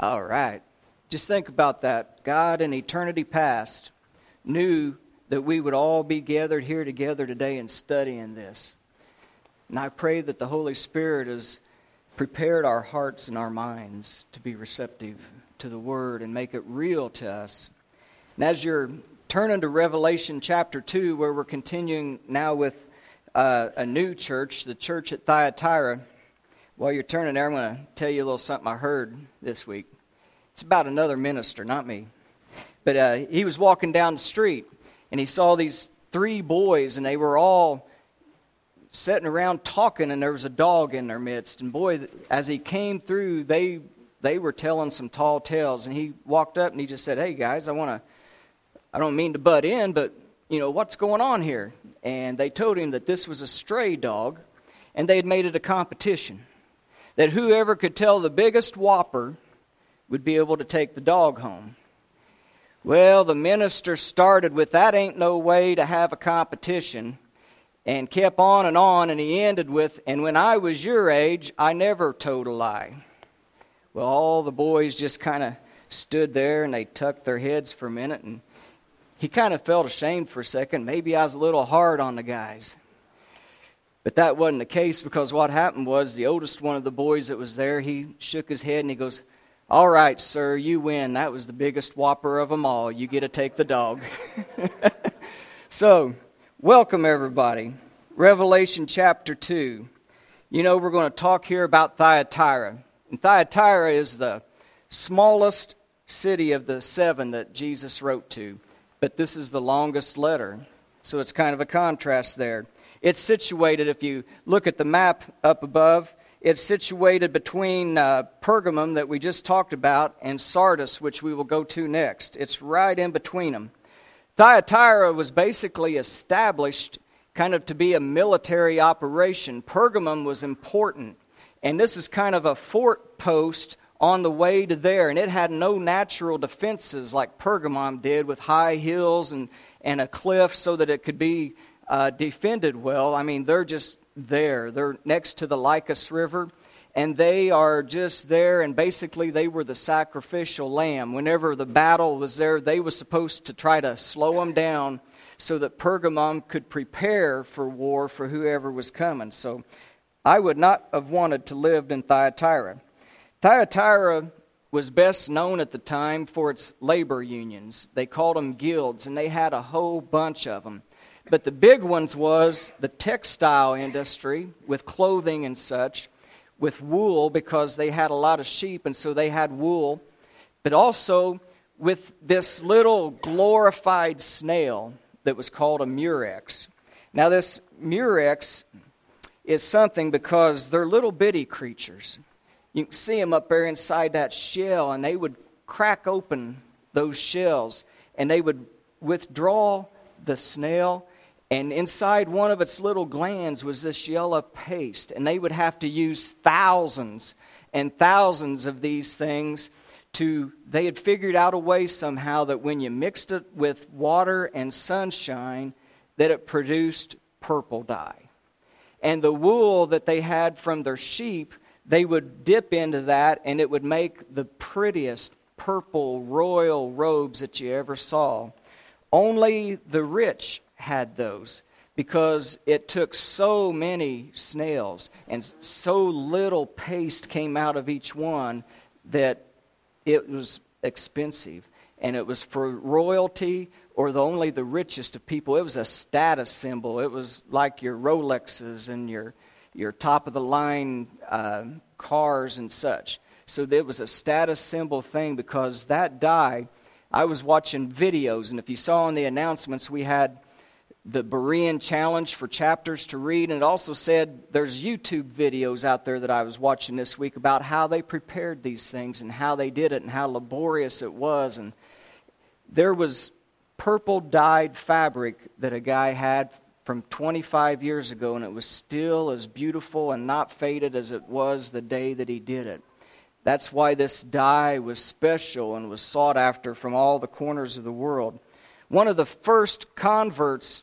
All right. Just think about that. God in eternity past knew that we would all be gathered here together today and studying this. And I pray that the Holy Spirit has prepared our hearts and our minds to be receptive to the Word and make it real to us. And as you're turning to Revelation chapter 2, where we're continuing now with uh, a new church, the church at Thyatira, while you're turning there, I'm going to tell you a little something I heard this week. It's about another minister, not me. But uh, he was walking down the street and he saw these three boys, and they were all sitting around talking, and there was a dog in their midst. And boy, as he came through, they they were telling some tall tales. And he walked up and he just said, "Hey guys, I want to. I don't mean to butt in, but you know what's going on here." And they told him that this was a stray dog, and they had made it a competition that whoever could tell the biggest whopper would be able to take the dog home. Well, the minister started with that ain't no way to have a competition and kept on and on, and he ended with, and when I was your age, I never told a lie. Well, all the boys just kind of stood there and they tucked their heads for a minute, and he kind of felt ashamed for a second. Maybe I was a little hard on the guys. But that wasn't the case because what happened was the oldest one of the boys that was there, he shook his head and he goes, All right, sir, you win. That was the biggest whopper of them all. You get to take the dog. so, welcome everybody. Revelation chapter 2. You know, we're going to talk here about Thyatira. And Thyatira is the smallest city of the seven that Jesus wrote to, but this is the longest letter. So it's kind of a contrast there. It's situated, if you look at the map up above, it's situated between uh, Pergamum, that we just talked about, and Sardis, which we will go to next. It's right in between them. Thyatira was basically established kind of to be a military operation. Pergamum was important, and this is kind of a fort post on the way to there, and it had no natural defenses like Pergamum did with high hills and, and a cliff so that it could be uh, defended well. I mean, they're just there. They're next to the Lycus River, and they are just there. And basically, they were the sacrificial lamb. Whenever the battle was there, they were supposed to try to slow them down so that Pergamum could prepare for war for whoever was coming. So, I would not have wanted to live in Thyatira. Thyatira was best known at the time for its labor unions. They called them guilds, and they had a whole bunch of them. But the big ones was the textile industry with clothing and such, with wool because they had a lot of sheep and so they had wool, but also with this little glorified snail that was called a murex. Now, this murex is something because they're little bitty creatures. You can see them up there inside that shell, and they would crack open those shells and they would withdraw the snail and inside one of its little glands was this yellow paste. And they would have to use thousands and thousands of these things to, they had figured out a way somehow that when you mixed it with water and sunshine, that it produced purple dye. And the wool that they had from their sheep, they would dip into that and it would make the prettiest purple royal robes that you ever saw. Only the rich had those because it took so many snails and so little paste came out of each one that it was expensive. And it was for royalty or the only the richest of people. It was a status symbol. It was like your Rolexes and your, your top of the line uh, cars and such. So it was a status symbol thing because that dye, I was watching videos, and if you saw in the announcements, we had the Berean challenge for chapters to read, and it also said there's YouTube videos out there that I was watching this week about how they prepared these things and how they did it and how laborious it was. And there was purple dyed fabric that a guy had from 25 years ago, and it was still as beautiful and not faded as it was the day that he did it. That's why this dye was special and was sought after from all the corners of the world. One of the first converts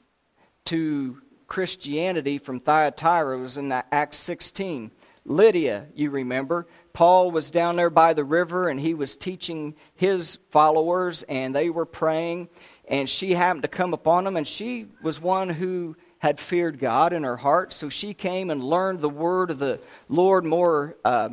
to Christianity from Thyatira was in Acts 16. Lydia, you remember. Paul was down there by the river and he was teaching his followers and they were praying and she happened to come upon them and she was one who had feared God in her heart. So she came and learned the word of the Lord more uh,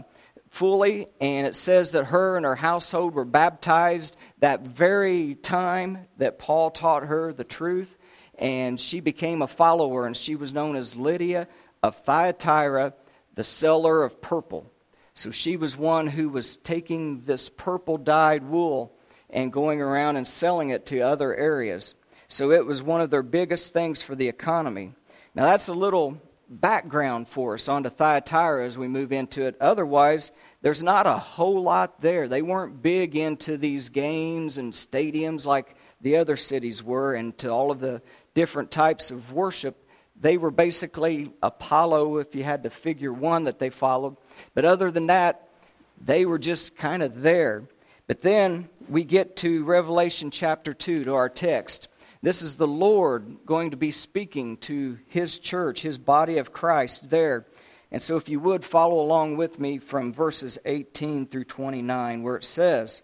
fully. And it says that her and her household were baptized that very time that Paul taught her the truth. And she became a follower and she was known as Lydia of Thyatira, the seller of purple. So she was one who was taking this purple dyed wool and going around and selling it to other areas. So it was one of their biggest things for the economy. Now that's a little background for us onto Thyatira as we move into it. Otherwise, there's not a whole lot there. They weren't big into these games and stadiums like the other cities were, and to all of the different types of worship. They were basically Apollo, if you had to figure one that they followed. But other than that, they were just kind of there. But then we get to Revelation chapter 2, to our text. This is the Lord going to be speaking to his church, his body of Christ there. And so, if you would follow along with me from verses 18 through 29, where it says,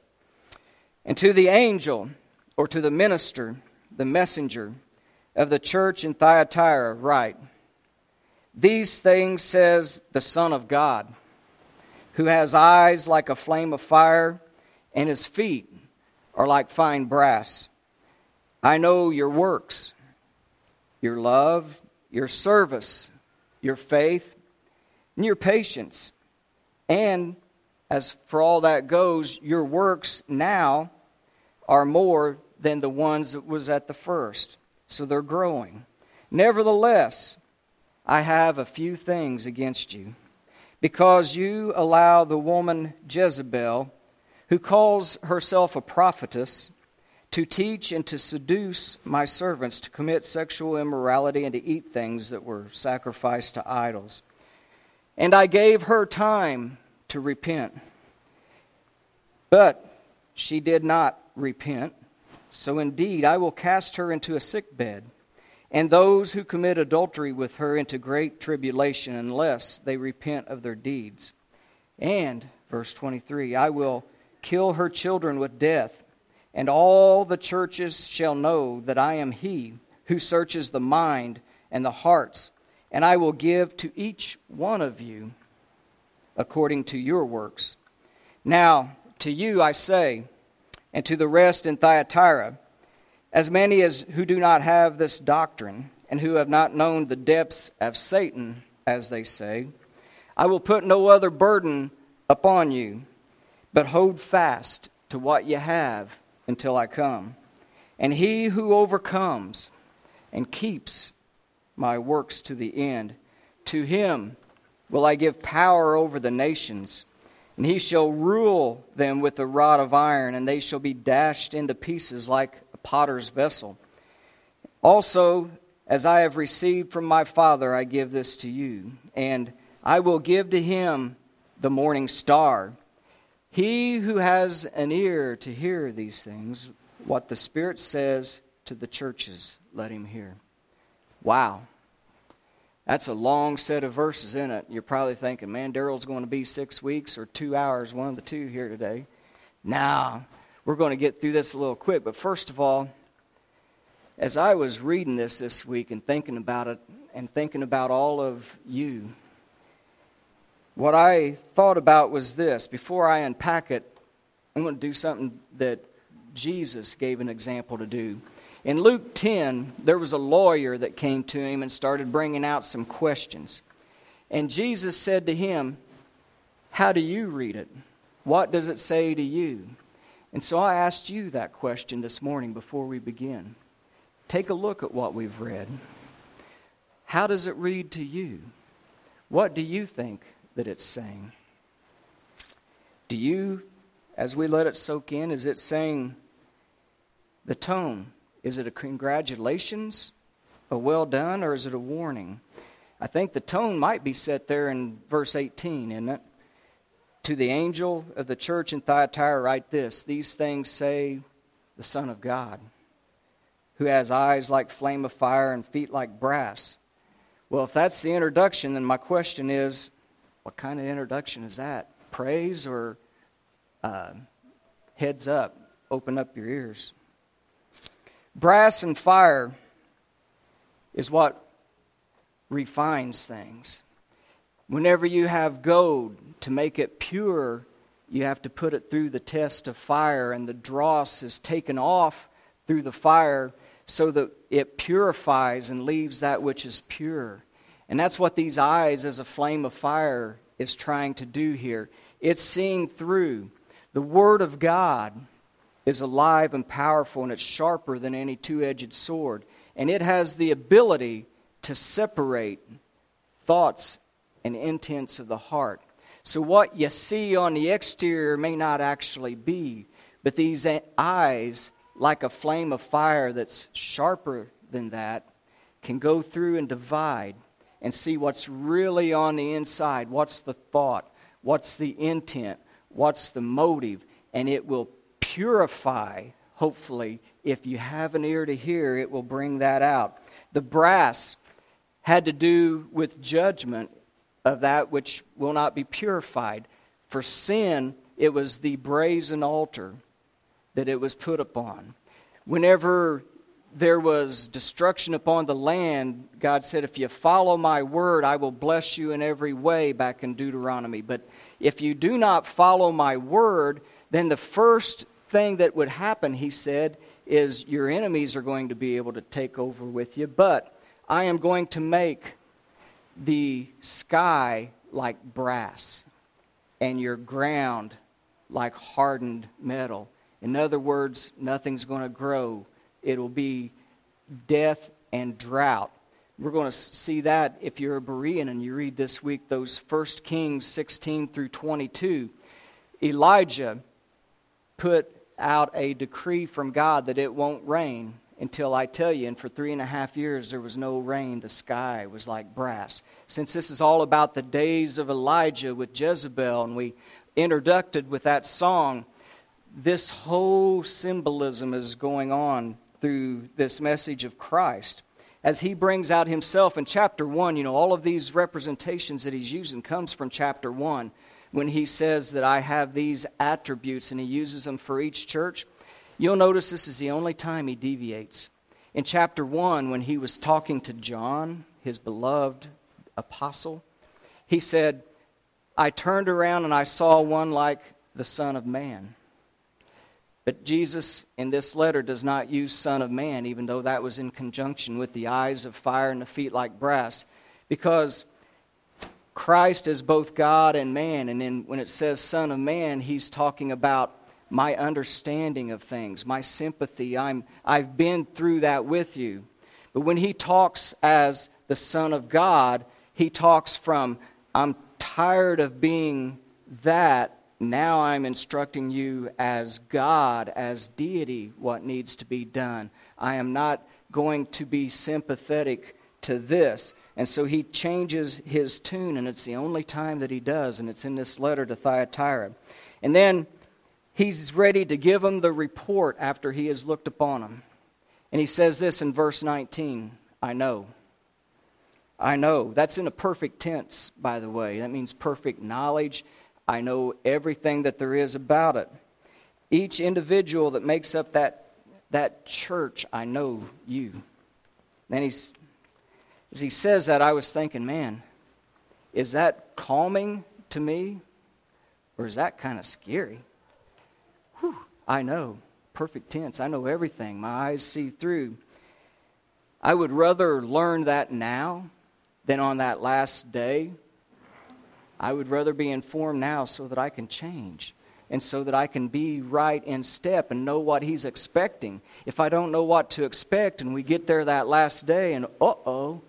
And to the angel, or to the minister, the messenger of the church in Thyatira, write, These things says the Son of God who has eyes like a flame of fire, and his feet are like fine brass. I know your works, your love, your service, your faith, and your patience. And as for all that goes, your works now are more than the ones that was at the first. So they're growing. Nevertheless, I have a few things against you because you allow the woman Jezebel, who calls herself a prophetess, to teach and to seduce my servants to commit sexual immorality and to eat things that were sacrificed to idols. And I gave her time to repent. But she did not repent. So indeed, I will cast her into a sick bed and those who commit adultery with her into great tribulation unless they repent of their deeds. And, verse 23, I will kill her children with death, and all the churches shall know that I am he who searches the mind and the hearts, and I will give to each one of you according to your works. Now, to you I say, and to the rest in Thyatira, as many as who do not have this doctrine and who have not known the depths of Satan, as they say, I will put no other burden upon you, but hold fast to what you have until I come. And he who overcomes and keeps my works to the end, to him will I give power over the nations. And he shall rule them with a rod of iron, and they shall be dashed into pieces like a potter's vessel. Also, as I have received from my Father, I give this to you, and I will give to him the morning star. He who has an ear to hear these things, what the Spirit says to the churches, let him hear. Wow. That's a long set of verses in it. You're probably thinking, man, Daryl's going to be six weeks or two hours, one of the two here today. Now, we're going to get through this a little quick, but first of all, as I was reading this this week and thinking about it and thinking about all of you, what I thought about was this. Before I unpack it, I'm going to do something that Jesus gave an example to do. In Luke 10, there was a lawyer that came to him and started bringing out some questions. And Jesus said to him, How do you read it? What does it say to you? And so I asked you that question this morning before we begin. Take a look at what we've read. How does it read to you? What do you think that it's saying? Do you, as we let it soak in, is it saying the tone? Is it a congratulations, a well done, or is it a warning? I think the tone might be set there in verse 18, isn't it? To the angel of the church in Thyatira, write this These things say the Son of God, who has eyes like flame of fire and feet like brass. Well, if that's the introduction, then my question is What kind of introduction is that? Praise or uh, heads up? Open up your ears. Brass and fire is what refines things. Whenever you have gold, to make it pure, you have to put it through the test of fire, and the dross is taken off through the fire so that it purifies and leaves that which is pure. And that's what these eyes, as a flame of fire, is trying to do here. It's seeing through. The Word of God is alive and powerful, and it's sharper than any two edged sword. And it has the ability to separate thoughts and intents of the heart. So, what you see on the exterior may not actually be, but these eyes, like a flame of fire that's sharper than that, can go through and divide and see what's really on the inside. What's the thought? What's the intent? What's the motive? And it will purify, hopefully, if you have an ear to hear, it will bring that out. The brass had to do with judgment of that which will not be purified. For sin, it was the brazen altar that it was put upon. Whenever there was destruction upon the land, God said, If you follow my word, I will bless you in every way, back in Deuteronomy. But if you do not follow my word, then the first thing that would happen, he said, is your enemies are going to be able to take over with you. But I am going to make the sky like brass and your ground like hardened metal. In other words, nothing's going to grow. It'll be death and drought. We're going to see that if you're a Berean and you read this week those 1 Kings 16 through 22. Elijah put out a decree from God that it won't rain until I tell you. And for three and a half years, there was no rain. The sky was like brass. Since this is all about the days of Elijah with Jezebel, and we introduced with that song, this whole symbolism is going on through this message of Christ. As he brings out himself in chapter 1, you know, all of these representations that he's using comes from chapter 1 when he says that I have these attributes and he uses them for each church. You'll notice this is the only time he deviates. In chapter 1, when he was talking to John, his beloved apostle, he said, I turned around and I saw one like the Son of Man. But Jesus, in this letter, does not use Son of Man, even though that was in conjunction with the eyes of fire and the feet like brass, because Christ is both God and man. And then when it says Son of Man, he's talking about my understanding of things, my sympathy. I'm, I've been through that with you. But when he talks as the Son of God, he talks from, I'm tired of being that. Now I'm instructing you as God, as deity, what needs to be done. I am not going to be sympathetic to this. And so he changes his tune, and it's the only time that he does, and it's in this letter to Thyatira. And then he's ready to give him the report after he has looked upon him. And he says this in verse 19 I know. I know. That's in a perfect tense, by the way. That means perfect knowledge. I know everything that there is about it. Each individual that makes up that, that church, I know you. Then he's, as he says that, I was thinking, man, is that calming to me? Or is that kind of scary? Whew, I know. Perfect tense. I know everything. My eyes see through. I would rather learn that now than on that last day. I would rather be informed now so that I can change and so that I can be right in step and know what He's expecting. If I don't know what to expect and we get there that last day and, uh oh,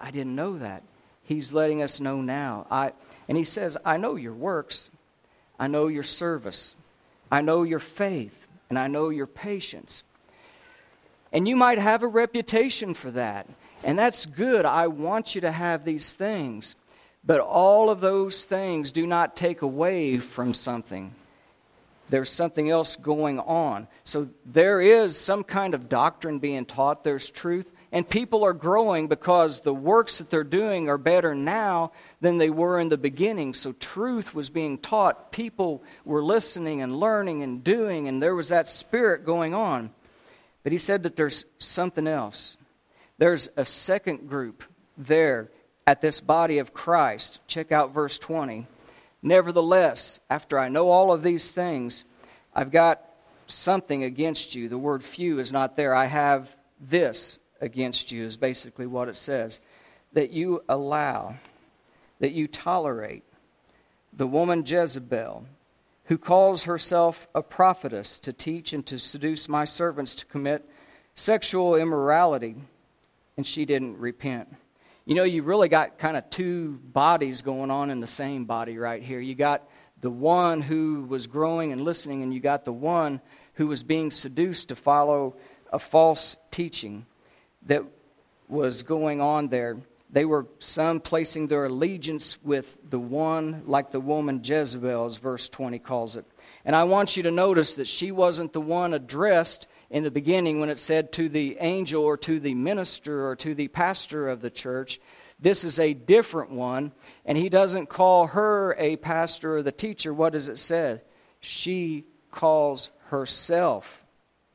I, didn't know that. He's letting us know now. I, and He says, I know your works, I know your service. I know your faith and I know your patience. And you might have a reputation for that. And that's good. I want you to have these things. But all of those things do not take away from something. There's something else going on. So there is some kind of doctrine being taught, there's truth, And people are growing because the works that they're doing are better now than they were in the beginning. So truth was being taught. People were listening and learning and doing, and there was that spirit going on. But he said that there's something else. There's a second group there at this body of Christ. Check out verse 20. Nevertheless, after I know all of these things, I've got something against you. The word few is not there. I have this against you, is basically what it says. That you allow, that you tolerate the woman Jezebel, who calls herself a prophetess to teach and to seduce my servants to commit sexual immorality, and she didn't repent. You know, you really got kind of two bodies going on in the same body right here. You got the one who was growing and listening, and you got the one who was being seduced to follow a false teaching that was going on there. They were some placing their allegiance with the one, like the woman Jezebel, as verse 20 calls it. And I want you to notice that she wasn't the one addressed in the beginning when it said to the angel or to the minister or to the pastor of the church. This is a different one, and he doesn't call her a pastor or the teacher. What does it say? She calls herself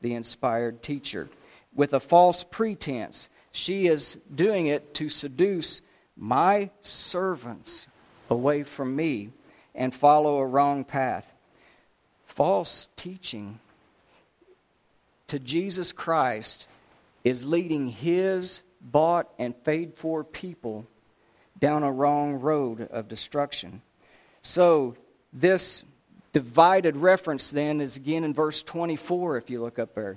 the inspired teacher with a false pretense. She is doing it to seduce my servants away from me and follow a wrong path. False teaching to Jesus Christ is leading his bought and paid for people down a wrong road of destruction. So, this divided reference then is again in verse 24, if you look up there.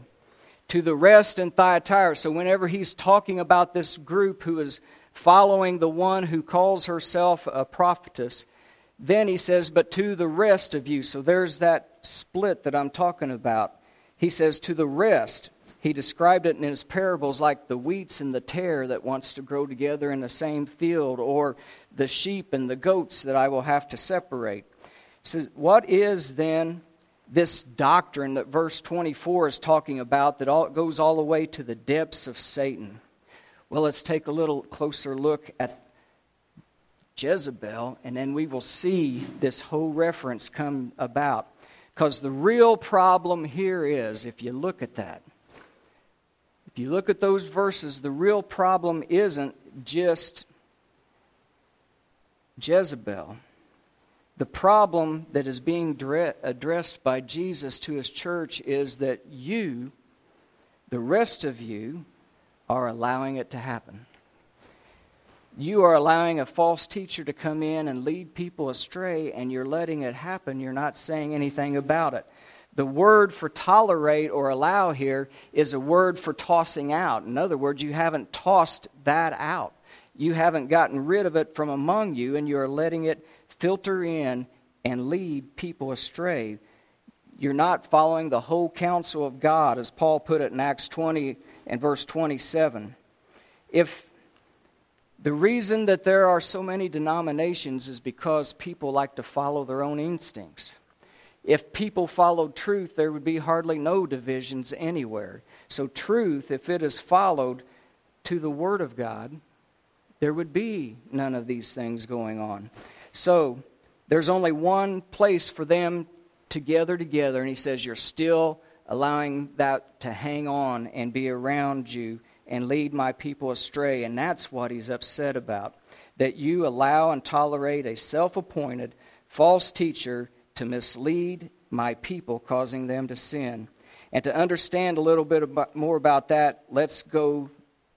To the rest in Thyatira. So, whenever he's talking about this group who is following the one who calls herself a prophetess, then he says, But to the rest of you. So, there's that split that I'm talking about. He says, To the rest. He described it in his parables like the wheats and the tare that wants to grow together in the same field, or the sheep and the goats that I will have to separate He says, What is then this doctrine that verse 24 is talking about that all, goes all the way to the depths of Satan? Well, let's take a little closer look at Jezebel, and then we will see this whole reference come about. Because the real problem here is, if you look at that, if you look at those verses, the real problem isn't just Jezebel. The problem that is being addressed by Jesus to his church is that you, the rest of you, are allowing it to happen. You are allowing a false teacher to come in and lead people astray, and you're letting it happen. You're not saying anything about it. The word for tolerate or allow here is a word for tossing out. In other words, you haven't tossed that out. You haven't gotten rid of it from among you, and you're letting it filter in and lead people astray. You're not following the whole counsel of God, as Paul put it in Acts 20 and verse 27. If the reason that there are so many denominations is because people like to follow their own instincts. If people followed truth, there would be hardly no divisions anywhere. So, truth, if it is followed to the Word of God, there would be none of these things going on. So there's only one place for them to gather together, and he says, You're still allowing that to hang on and be around you and lead my people astray. And that's what he's upset about. That you allow and tolerate a self appointed false teacher to mislead my people, causing them to sin. And to understand a little bit about, more about that, let's go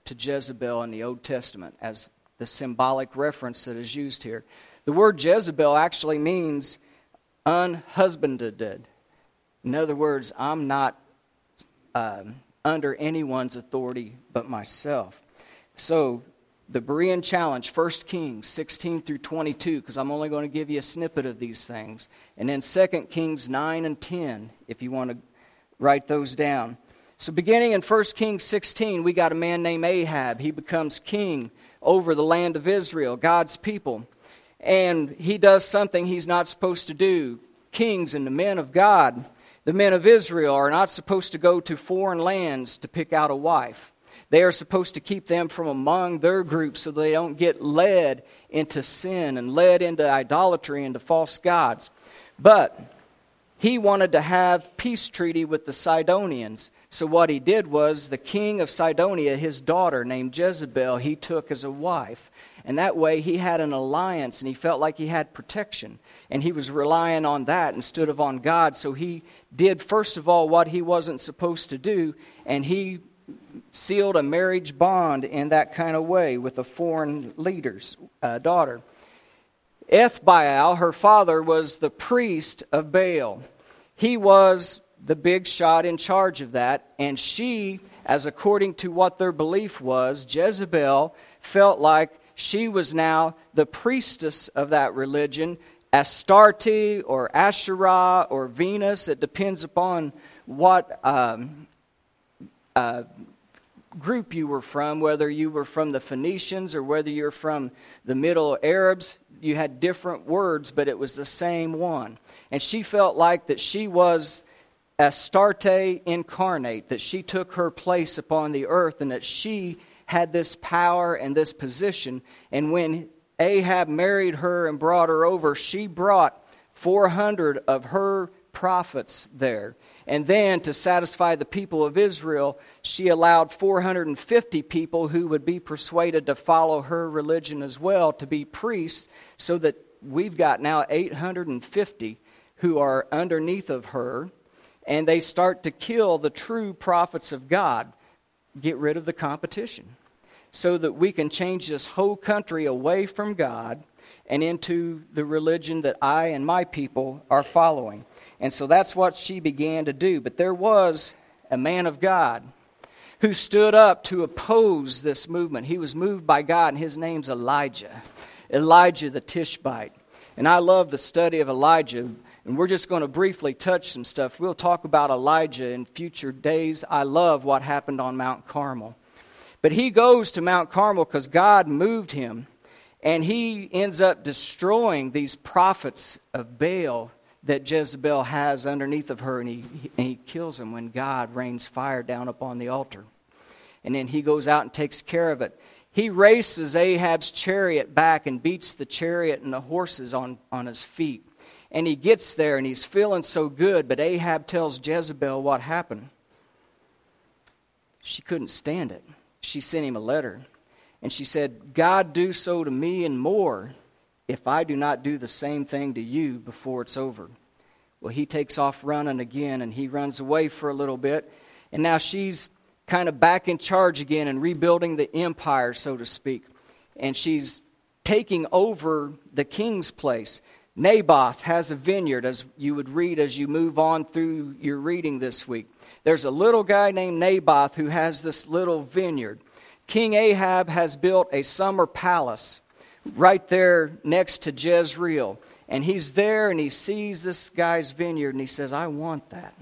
to Jezebel in the Old Testament as the symbolic reference that is used here. The word Jezebel actually means unhusbanded. In other words, I'm not um, under anyone's authority but myself. So, the Berean challenge, 1 Kings 16 through 22, because I'm only going to give you a snippet of these things. And then 2 Kings 9 and 10, if you want to write those down. So, beginning in 1 Kings 16, we got a man named Ahab. He becomes king over the land of Israel, God's people and he does something he's not supposed to do. Kings and the men of God, the men of Israel, are not supposed to go to foreign lands to pick out a wife. They are supposed to keep them from among their group so they don't get led into sin and led into idolatry and to false gods. But he wanted to have peace treaty with the Sidonians. So what he did was the king of Sidonia, his daughter named Jezebel, he took as a wife. And that way he had an alliance and he felt like he had protection. And he was relying on that instead of on God. So he did, first of all, what he wasn't supposed to do. And he sealed a marriage bond in that kind of way with a foreign leader's uh, daughter. Ethbaal, her father, was the priest of Baal. He was the big shot in charge of that, and she, as according to what their belief was, Jezebel felt like she was now the priestess of that religion, Astarte or Asherah or Venus. It depends upon what um, uh, group you were from, whether you were from the Phoenicians or whether you're from the Middle Arabs. You had different words, but it was the same one. And she felt like that she was Astarte incarnate, that she took her place upon the earth and that she had this power and this position. And when Ahab married her and brought her over, she brought 400 of her prophets there. And then, to satisfy the people of Israel, she allowed 450 people who would be persuaded to follow her religion as well to be priests, so that we've got now 850 who are underneath of her. And they start to kill the true prophets of God, get rid of the competition, so that we can change this whole country away from God and into the religion that I and my people are following. And so that's what she began to do. But there was a man of God who stood up to oppose this movement. He was moved by God, and his name's Elijah. Elijah the Tishbite. And I love the study of Elijah. And we're just going to briefly touch some stuff. We'll talk about Elijah in future days. I love what happened on Mount Carmel. But he goes to Mount Carmel because God moved him. And he ends up destroying these prophets of Baal that Jezebel has underneath of her, and he, and he kills them when God rains fire down upon the altar. And then he goes out and takes care of it. He races Ahab's chariot back and beats the chariot and the horses on, on his feet. And he gets there and he's feeling so good, but Ahab tells Jezebel what happened. She couldn't stand it. She sent him a letter. And she said, God do so to me and more if I do not do the same thing to you before it's over. Well, he takes off running again and he runs away for a little bit. And now she's kind of back in charge again and rebuilding the empire, so to speak. And she's taking over the king's place. Naboth has a vineyard, as you would read as you move on through your reading this week. There's a little guy named Naboth who has this little vineyard. King Ahab has built a summer palace right there next to Jezreel. And he's there and he sees this guy's vineyard and he says, I want that.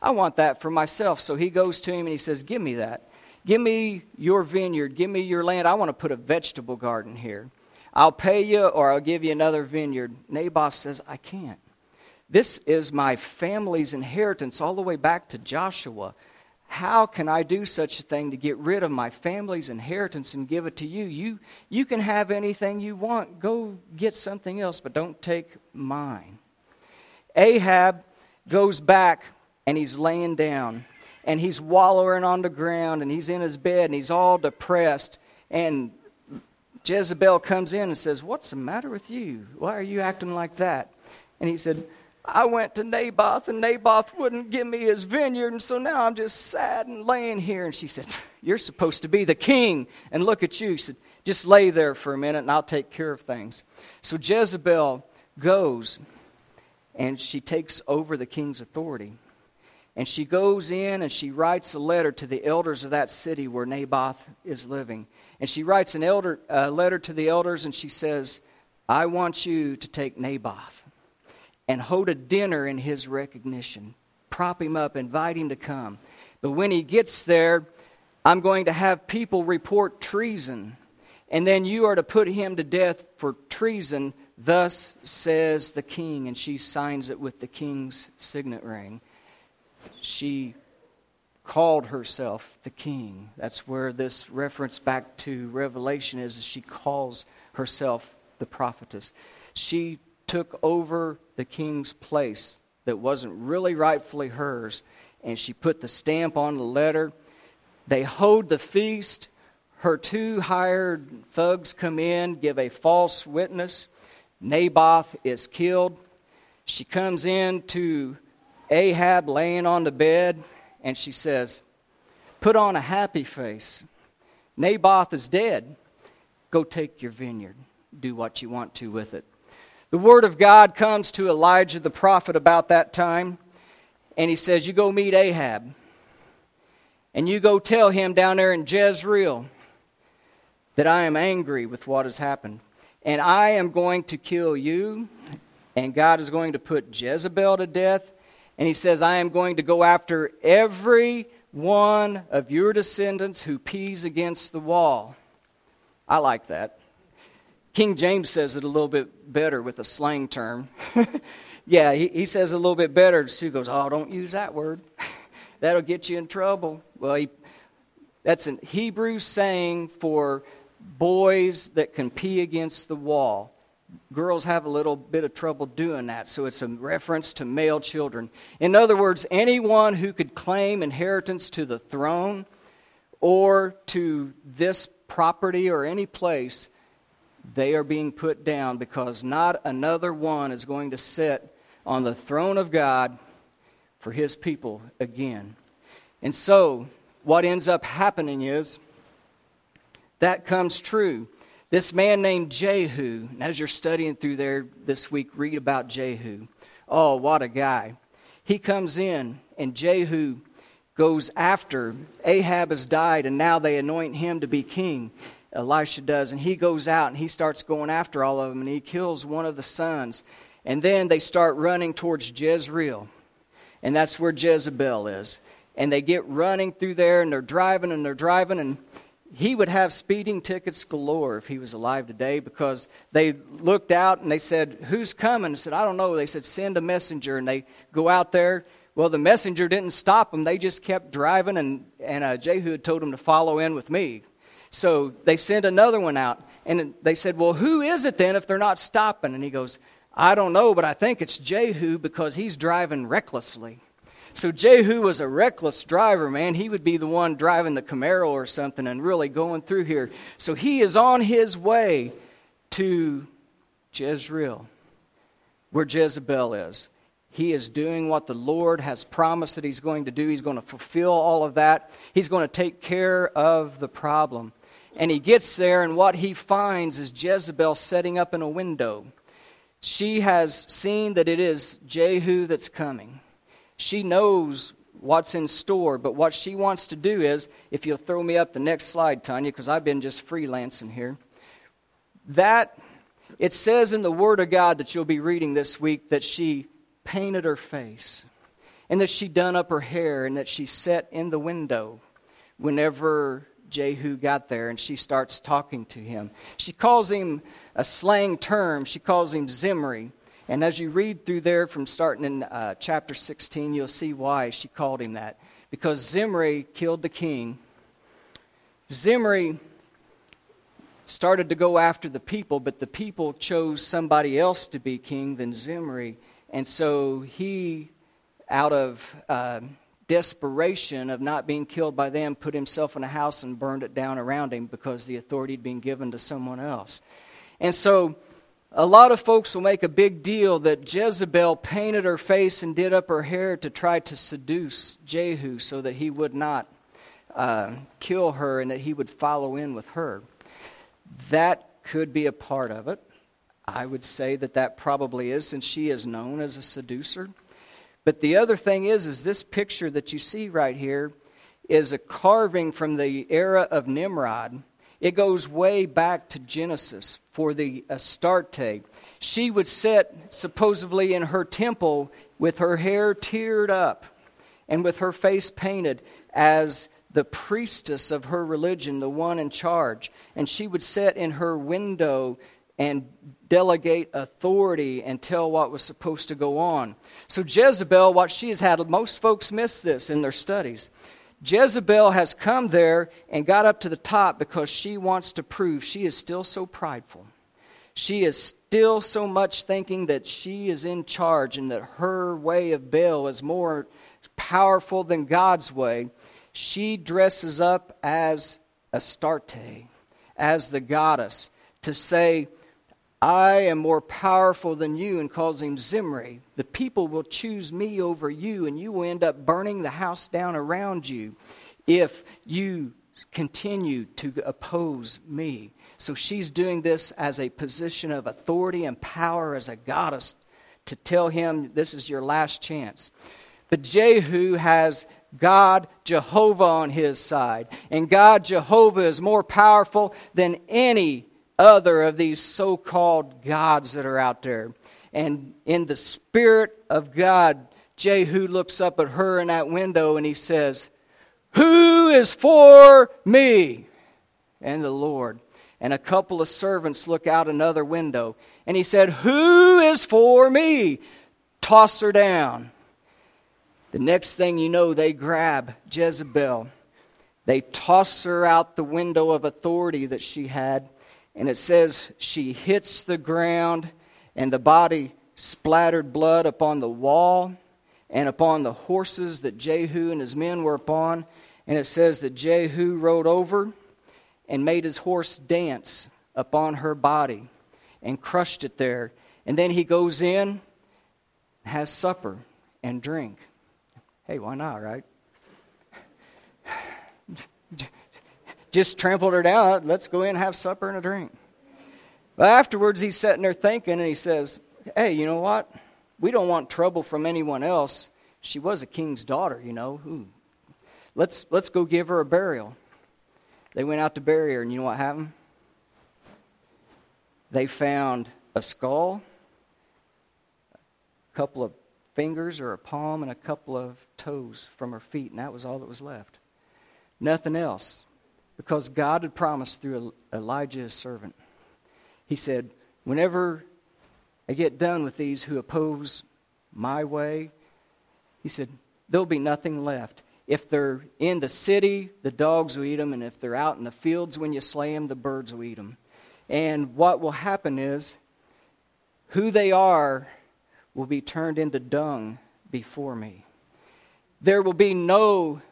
I want that for myself. So he goes to him and he says, Give me that. Give me your vineyard. Give me your land. I want to put a vegetable garden here. I'll pay you or I'll give you another vineyard. Naboth says, I can't. This is my family's inheritance all the way back to Joshua. How can I do such a thing to get rid of my family's inheritance and give it to you? You, you can have anything you want. Go get something else, but don't take mine. Ahab goes back and he's laying down and he's wallowing on the ground and he's in his bed and he's all depressed. And Jezebel comes in and says, What's the matter with you? Why are you acting like that? And he said, I went to Naboth, and Naboth wouldn't give me his vineyard, and so now I'm just sad and laying here. And she said, You're supposed to be the king, and look at you. She said, Just lay there for a minute, and I'll take care of things. So Jezebel goes, and she takes over the king's authority. And she goes in and she writes a letter to the elders of that city where Naboth is living. And she writes an elder, a letter to the elders, and she says, I want you to take Naboth and hold a dinner in his recognition. Prop him up, invite him to come. But when he gets there, I'm going to have people report treason. And then you are to put him to death for treason. Thus says the king. And she signs it with the king's signet ring. She called herself the king. That's where this reference back to Revelation is. She calls herself the prophetess. She took over the king's place that wasn't really rightfully hers, and she put the stamp on the letter. They hold the feast. Her two hired thugs come in, give a false witness. Naboth is killed. She comes in to Ahab laying on the bed, and she says, Put on a happy face. Naboth is dead. Go take your vineyard. Do what you want to with it. The word of God comes to Elijah the prophet about that time, and he says, You go meet Ahab, and you go tell him down there in Jezreel that I am angry with what has happened, and I am going to kill you, and God is going to put Jezebel to death. And he says, I am going to go after every one of your descendants who pees against the wall. I like that. King James says it a little bit better with a slang term. yeah, he, he says a little bit better. Sue goes, Oh, don't use that word. That'll get you in trouble. Well, he, that's a Hebrew saying for boys that can pee against the wall. Girls have a little bit of trouble doing that, so it's a reference to male children. In other words, anyone who could claim inheritance to the throne or to this property or any place they are being put down because not another one is going to sit on the throne of God for his people again. And so, what ends up happening is that comes true. This man named Jehu, and as you're studying through there this week, read about Jehu. Oh, what a guy. He comes in, and Jehu goes after. Ahab has died, and now they anoint him to be king. Elisha does, and he goes out and he starts going after all of them, and he kills one of the sons. And then they start running towards Jezreel, and that's where Jezebel is. And they get running through there, and they're driving and they're driving, and he would have speeding tickets galore if he was alive today because they looked out and they said, Who's coming? I said, I don't know. They said, Send a messenger. And they go out there. Well, the messenger didn't stop them. They just kept driving, and, and uh, Jehu had told them to follow in with me. So they sent another one out. And they said, Well, who is it then if they're not stopping? And he goes, I don't know, but I think it's Jehu because he's driving recklessly. So Jehu was a reckless driver, man. He would be the one driving the Camaro or something and really going through here. So he is on his way to Jezreel, where Jezebel is. He is doing what the Lord has promised that he's going to do. He's going to fulfill all of that. He's going to take care of the problem. And he gets there, and what he finds is Jezebel setting up in a window. She has seen that it is Jehu that's coming. She knows what's in store, but what she wants to do is, if you'll throw me up the next slide, Tanya, because I've been just freelancing here. That, it says in the Word of God that you'll be reading this week that she painted her face and that she done up her hair and that she sat in the window whenever Jehu got there and she starts talking to him. She calls him a slang term, she calls him Zimri. And as you read through there from starting in uh, chapter 16, you'll see why she called him that. Because Zimri killed the king. Zimri started to go after the people, but the people chose somebody else to be king than Zimri. And so he, out of uh, desperation of not being killed by them, put himself in a house and burned it down around him because the authority had been given to someone else. And so a lot of folks will make a big deal that Jezebel painted her face and did up her hair to try to seduce Jehu so that he would not uh, kill her and that he would follow in with her. That could be a part of it. I would say that that probably is, since she is known as a seducer. But the other thing is, is this picture that you see right here is a carving from the era of Nimrod. It goes way back to Genesis for the Astarte. She would sit supposedly in her temple with her hair tiered up and with her face painted as the priestess of her religion, the one in charge. And she would sit in her window and delegate authority and tell what was supposed to go on. So, Jezebel, what she has had, most folks miss this in their studies. Jezebel has come there and got up to the top because she wants to prove she is still so prideful. She is still so much thinking that she is in charge and that her way of Baal is more powerful than God's way. She dresses up as Astarte, as the goddess, to say, I am more powerful than you, and calls him Zimri. The people will choose me over you, and you will end up burning the house down around you if you continue to oppose me. So she's doing this as a position of authority and power as a goddess to tell him this is your last chance. But Jehu has God Jehovah on his side. And God Jehovah is more powerful than any other of these so called gods that are out there. And in the Spirit of God, Jehu looks up at her in that window and he says, Who is for me? And the Lord. And a couple of servants look out another window. And he said, Who is for me? Toss her down. The next thing you know, they grab Jezebel. They toss her out the window of authority that she had and it says she hits the ground, and the body splattered blood upon the wall and upon the horses that Jehu and his men were upon. And it says that Jehu rode over and made his horse dance upon her body and crushed it there. And then he goes in, has supper and drink. Hey, why not, right? Just trampled her down. Let's go in and have supper and a drink. But afterwards, he's sitting there thinking, and he says, Hey, you know what? We don't want trouble from anyone else. She was a king's daughter, you know. Ooh. Let's, let's go give her a burial. They went out to bury her, and you know what happened? They found a skull, a couple of fingers or a palm, and a couple of toes from her feet, and that was all that was left. Nothing else because God had promised through Elijah, his servant. He said, Whenever I get done with these who oppose my way, he said, there'll be nothing left. If they're in the city, the dogs will eat them, and if they're out in the fields when you slay them, the birds will eat them. And what will happen is, who they are will be turned into dung before me. There will be no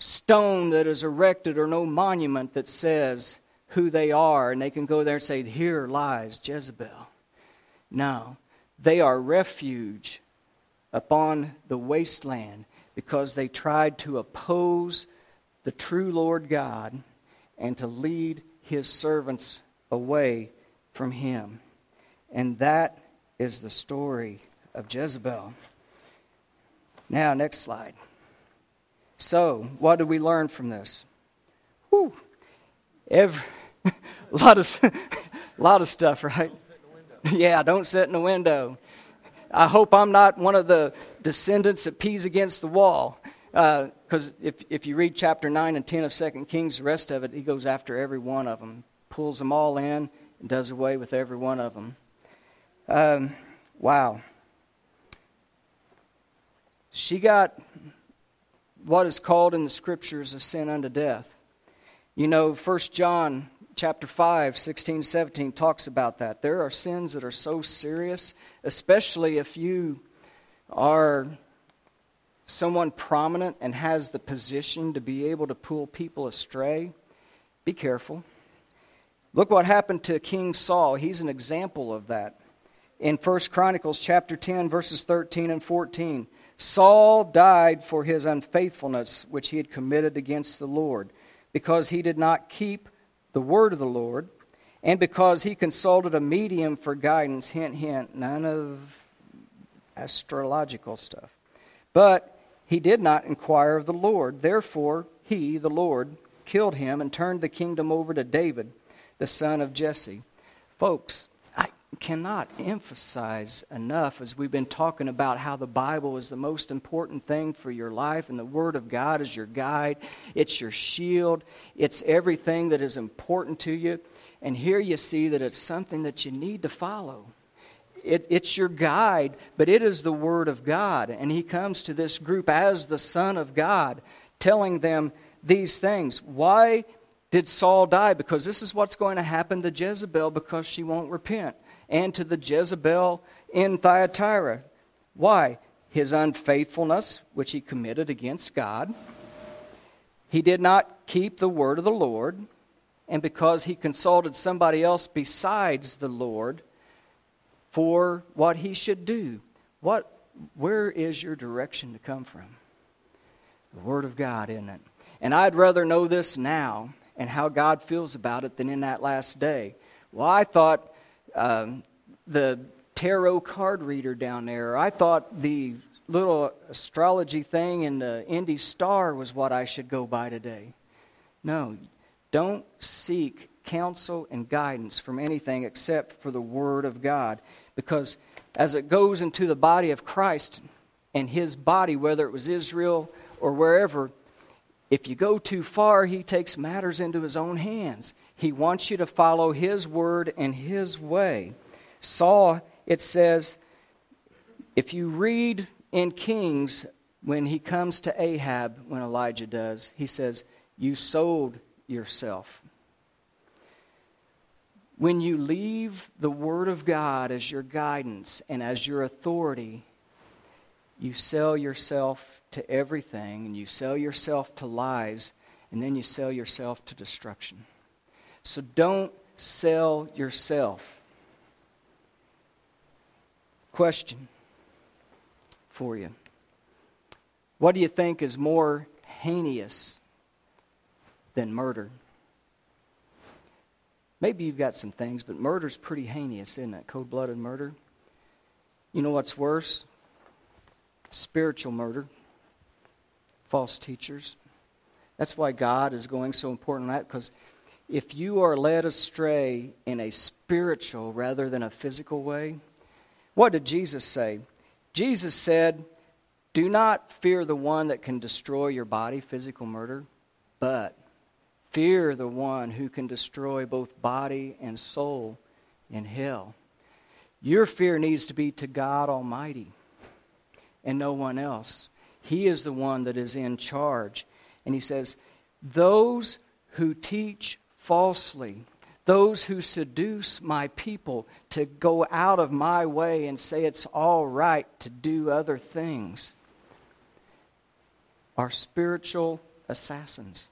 stone that is erected or no monument that says who they are, and they can go there and say, Here lies Jezebel. No, they are refuge upon the wasteland because they tried to oppose the true Lord God and to lead his servants away from him. And that is the story of Jezebel. Now, next slide. So, what do we learn from this? Whew. Every, a lot of, a lot of stuff, right? Don't yeah, don't sit in the window. I hope I'm not one of the descendants that pees against the wall. Because uh, if, if you read chapter 9 and 10 of 2 Kings, the rest of it, he goes after every one of them, pulls them all in, and does away with every one of them. Um, wow. She got what is called in the scriptures a sin unto death. You know, 1 John chapter 5, 16, 17 talks about that. There are sins that are so serious, especially if you are someone prominent and has the position to be able to pull people astray. Be careful. Look what happened to King Saul. He's an example of that. In 1 Chronicles chapter 10 verses 13 and 14, Saul died for his unfaithfulness which he had committed against the Lord, because he did not keep the word of the Lord, and because he consulted a medium for guidance. Hint, hint, none of astrological stuff. But he did not inquire of the Lord. Therefore, he, the Lord, killed him and turned the kingdom over to David, the son of Jesse. Folks, cannot emphasize enough as we've been talking about how the Bible is the most important thing for your life and the Word of God is your guide, it's your shield, it's everything that is important to you. And here you see that it's something that you need to follow. It, it's your guide, but it is the Word of God. And He comes to this group as the Son of God telling them these things. Why did Saul die? Because this is what's going to happen to Jezebel because she won't repent, and to the Jezebel in Thyatira. Why? His unfaithfulness, which he committed against God. He did not keep the word of the Lord, and because he consulted somebody else besides the Lord for what he should do. What, where is your direction to come from? The Word of God, isn't it? And I'd rather know this now and how God feels about it than in that last day. Well, I thought um, the tarot card reader down there, I thought the little astrology thing in the Indy Star was what I should go by today. No, don't seek counsel and guidance from anything except for the Word of God. Because as it goes into the body of Christ and His body, whether it was Israel or wherever, if you go too far, He takes matters into His own hands. He wants you to follow His Word and His way. Saul, it says, if you read in Kings, when he comes to Ahab, when Elijah does, he says, You sold yourself. When you leave the Word of God as your guidance and as your authority, you sell yourself to everything, and you sell yourself to lies, and then you sell yourself to destruction. So don't sell yourself. Question for you. What do you think is more heinous than murder? Maybe you've got some things, but murder's pretty heinous, isn't it? Cold blooded murder. You know what's worse? Spiritual murder, false teachers. That's why God is going so important on that, because if you are led astray in a spiritual rather than a physical way, what did Jesus say? Jesus said, Do not fear the one that can destroy your body, physical murder, but fear the one who can destroy both body and soul in hell. Your fear needs to be to God Almighty and no one else. He is the one that is in charge. And he says, Those who teach falsely those who seduce my people to go out of my way and say it's all right to do other things are spiritual assassins.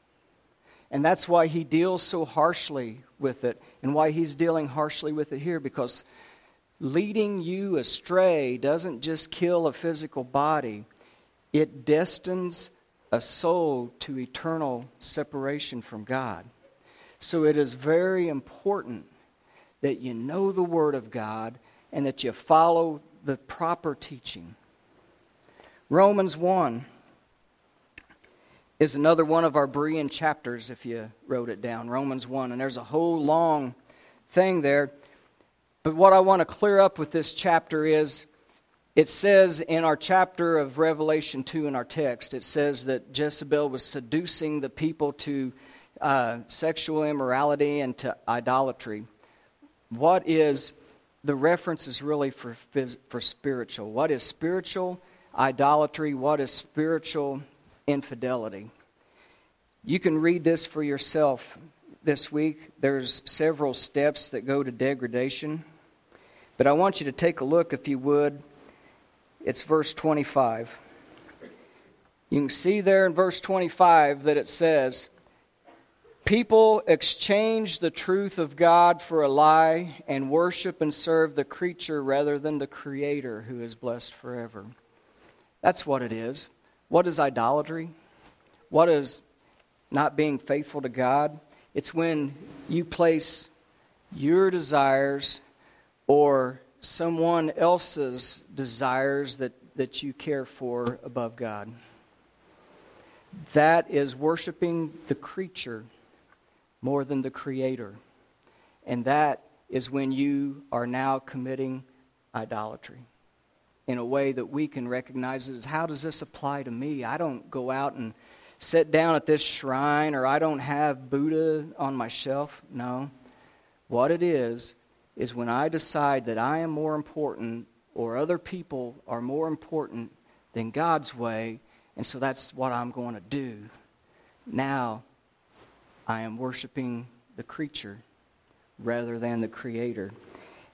And that's why he deals so harshly with it, and why he's dealing harshly with it here, because leading you astray doesn't just kill a physical body, it destines a soul to eternal separation from God. So it is very important that you know the Word of God and that you follow the proper teaching. Romans 1 is another one of our Berean chapters, if you wrote it down. Romans 1. And there's a whole long thing there. But what I want to clear up with this chapter is it says in our chapter of Revelation 2 in our text, it says that Jezebel was seducing the people to uh, sexual immorality and to idolatry. What is the reference is really for, for spiritual. What is spiritual idolatry? What is spiritual infidelity? You can read this for yourself this week. There's several steps that go to degradation. But I want you to take a look, if you would. It's verse 25. You can see there in verse 25 that it says, People exchange the truth of God for a lie and worship and serve the creature rather than the Creator who is blessed forever. That's what it is. What is idolatry? What is not being faithful to God? It's when you place your desires or someone else's desires that, that you care for above God. That is worshiping the creature more than the Creator. And that is when you are now committing idolatry in a way that we can recognize as how does this apply to me? I don't go out and sit down at this shrine or I don't have Buddha on my shelf. No. What it is, is when I decide that I am more important or other people are more important than God's way, and so that's what I'm going to do. Now I am worshiping the creature rather than the creator.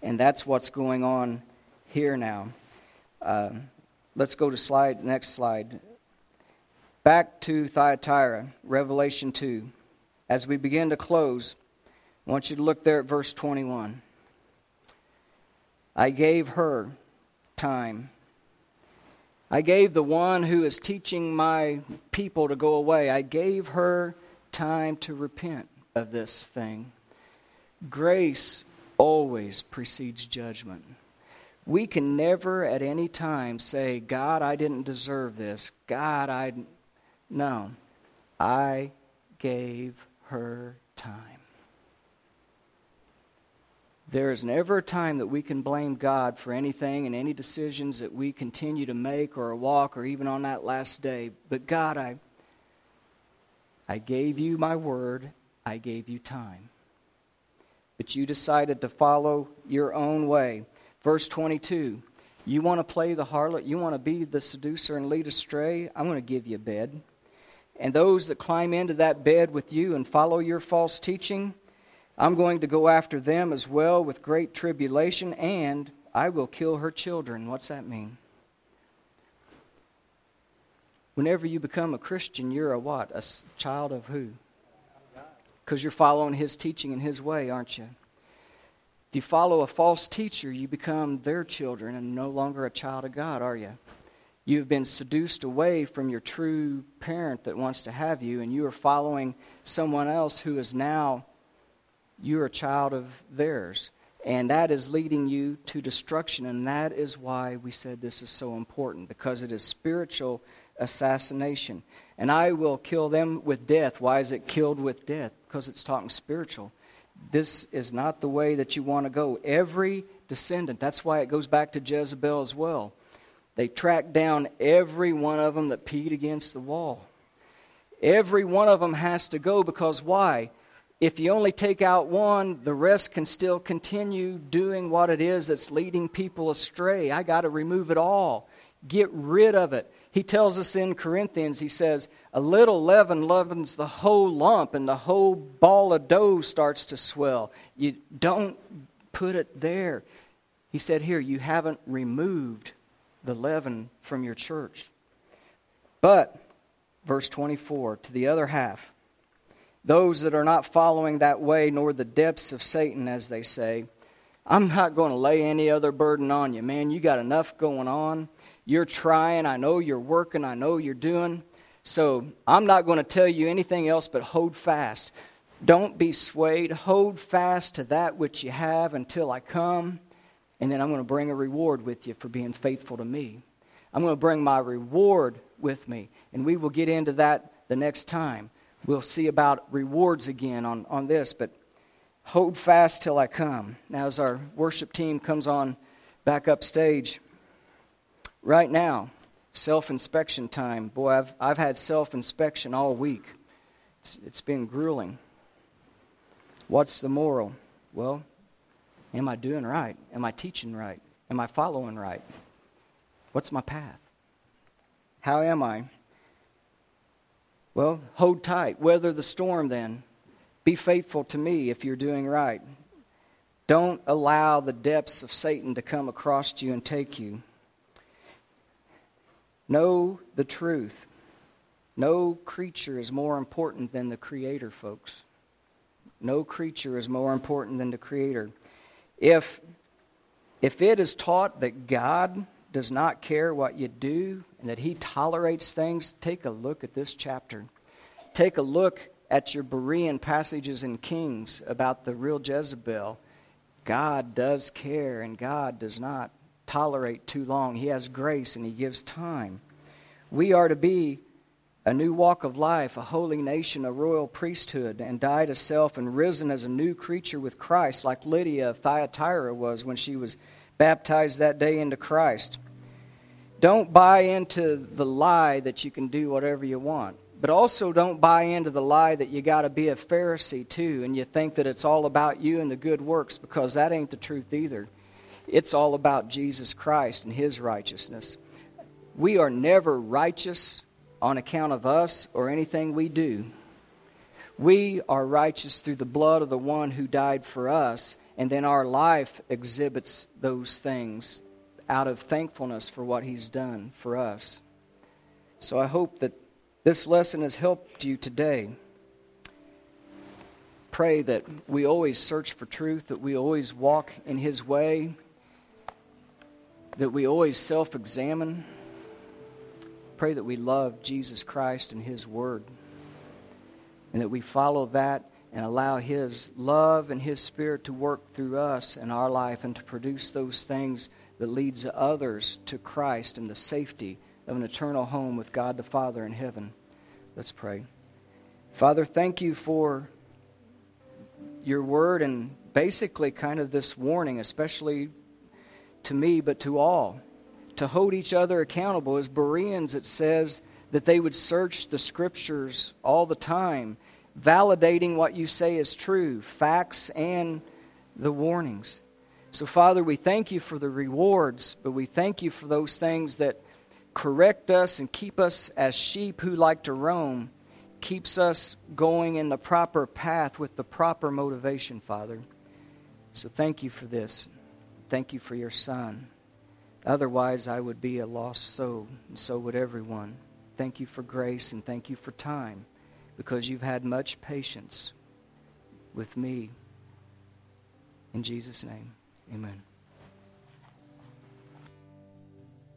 And that's what's going on here now. Uh, let's go to slide next slide. Back to Thyatira, Revelation 2. As we begin to close, I want you to look there at verse 21. I gave her time. I gave the one who is teaching my people to go away, I gave her time to repent of this thing. Grace always precedes judgment. We can never at any time say, God, I didn't deserve this. God, I. No. I gave her time. There is never a time that we can blame God for anything and any decisions that we continue to make or a walk or even on that last day. But God, I, I gave you my word, I gave you time. But you decided to follow your own way. Verse 22 You want to play the harlot? You want to be the seducer and lead astray? I'm going to give you a bed. And those that climb into that bed with you and follow your false teaching, I'm going to go after them as well with great tribulation, and I will kill her children. What's that mean? Whenever you become a Christian, you're a what? A child of who? Because you're following his teaching and his way, aren't you? If you follow a false teacher, you become their children and no longer a child of God, are you? You've been seduced away from your true parent that wants to have you, and you are following someone else who is now you're a child of theirs. And that is leading you to destruction. And that is why we said this is so important, because it is spiritual assassination. And I will kill them with death. Why is it killed with death? Because it's talking spiritual. This is not the way that you want to go. Every descendant, that's why it goes back to Jezebel as well. They tracked down every one of them that peed against the wall. Every one of them has to go because why? If you only take out one, the rest can still continue doing what it is that's leading people astray. I got to remove it all. Get rid of it. He tells us in Corinthians, he says, a little leaven leavens the whole lump and the whole ball of dough starts to swell. You don't put it there. He said, Here, you haven't removed the leaven from your church. But, verse 24, to the other half, those that are not following that way, nor the depths of Satan, as they say, I'm not going to lay any other burden on you. Man, you got enough going on. You're trying. I know you're working. I know you're doing. So I'm not going to tell you anything else but hold fast. Don't be swayed. Hold fast to that which you have until I come. And then I'm going to bring a reward with you for being faithful to me. I'm going to bring my reward with me. And we will get into that the next time. We'll see about rewards again on, on this, but hold fast till I come. Now, as our worship team comes on back up stage, right now, self inspection time. Boy, I've, I've had self inspection all week. It's, it's been grueling. What's the moral? Well, am I doing right? Am I teaching right? Am I following right? What's my path? How am I? Well, hold tight. Weather the storm then. Be faithful to me if you're doing right. Don't allow the depths of Satan to come across you and take you. Know the truth. No creature is more important than the Creator, folks. No creature is more important than the Creator. If, if it is taught that God does not care what you do and that he tolerates things, take a look at this chapter. Take a look at your Berean passages in Kings about the real Jezebel. God does care and God does not tolerate too long. He has grace and he gives time. We are to be a new walk of life, a holy nation, a royal priesthood, and died to self and risen as a new creature with Christ, like Lydia of Thyatira was when she was baptized that day into Christ. Don't buy into the lie that you can do whatever you want. But also don't buy into the lie that you got to be a Pharisee too and you think that it's all about you and the good works because that ain't the truth either. It's all about Jesus Christ and his righteousness. We are never righteous on account of us or anything we do. We are righteous through the blood of the one who died for us, and then our life exhibits those things out of thankfulness for what he's done for us. So I hope that this lesson has helped you today. Pray that we always search for truth, that we always walk in his way, that we always self examine. Pray that we love Jesus Christ and his word, and that we follow that and allow His love and His Spirit to work through us in our life and to produce those things that leads others to Christ and the safety of an eternal home with God the Father in heaven. Let's pray. Father, thank you for your word and basically kind of this warning, especially to me, but to all, to hold each other accountable. As Bereans, it says that they would search the scriptures all the time validating what you say is true, facts and the warnings. So, Father, we thank you for the rewards, but we thank you for those things that correct us and keep us as sheep who like to roam, keeps us going in the proper path with the proper motivation, Father. So, thank you for this. Thank you for your Son. Otherwise, I would be a lost soul, and so would everyone. Thank you for grace and thank you for time because you've had much patience with me. In Jesus' name, amen.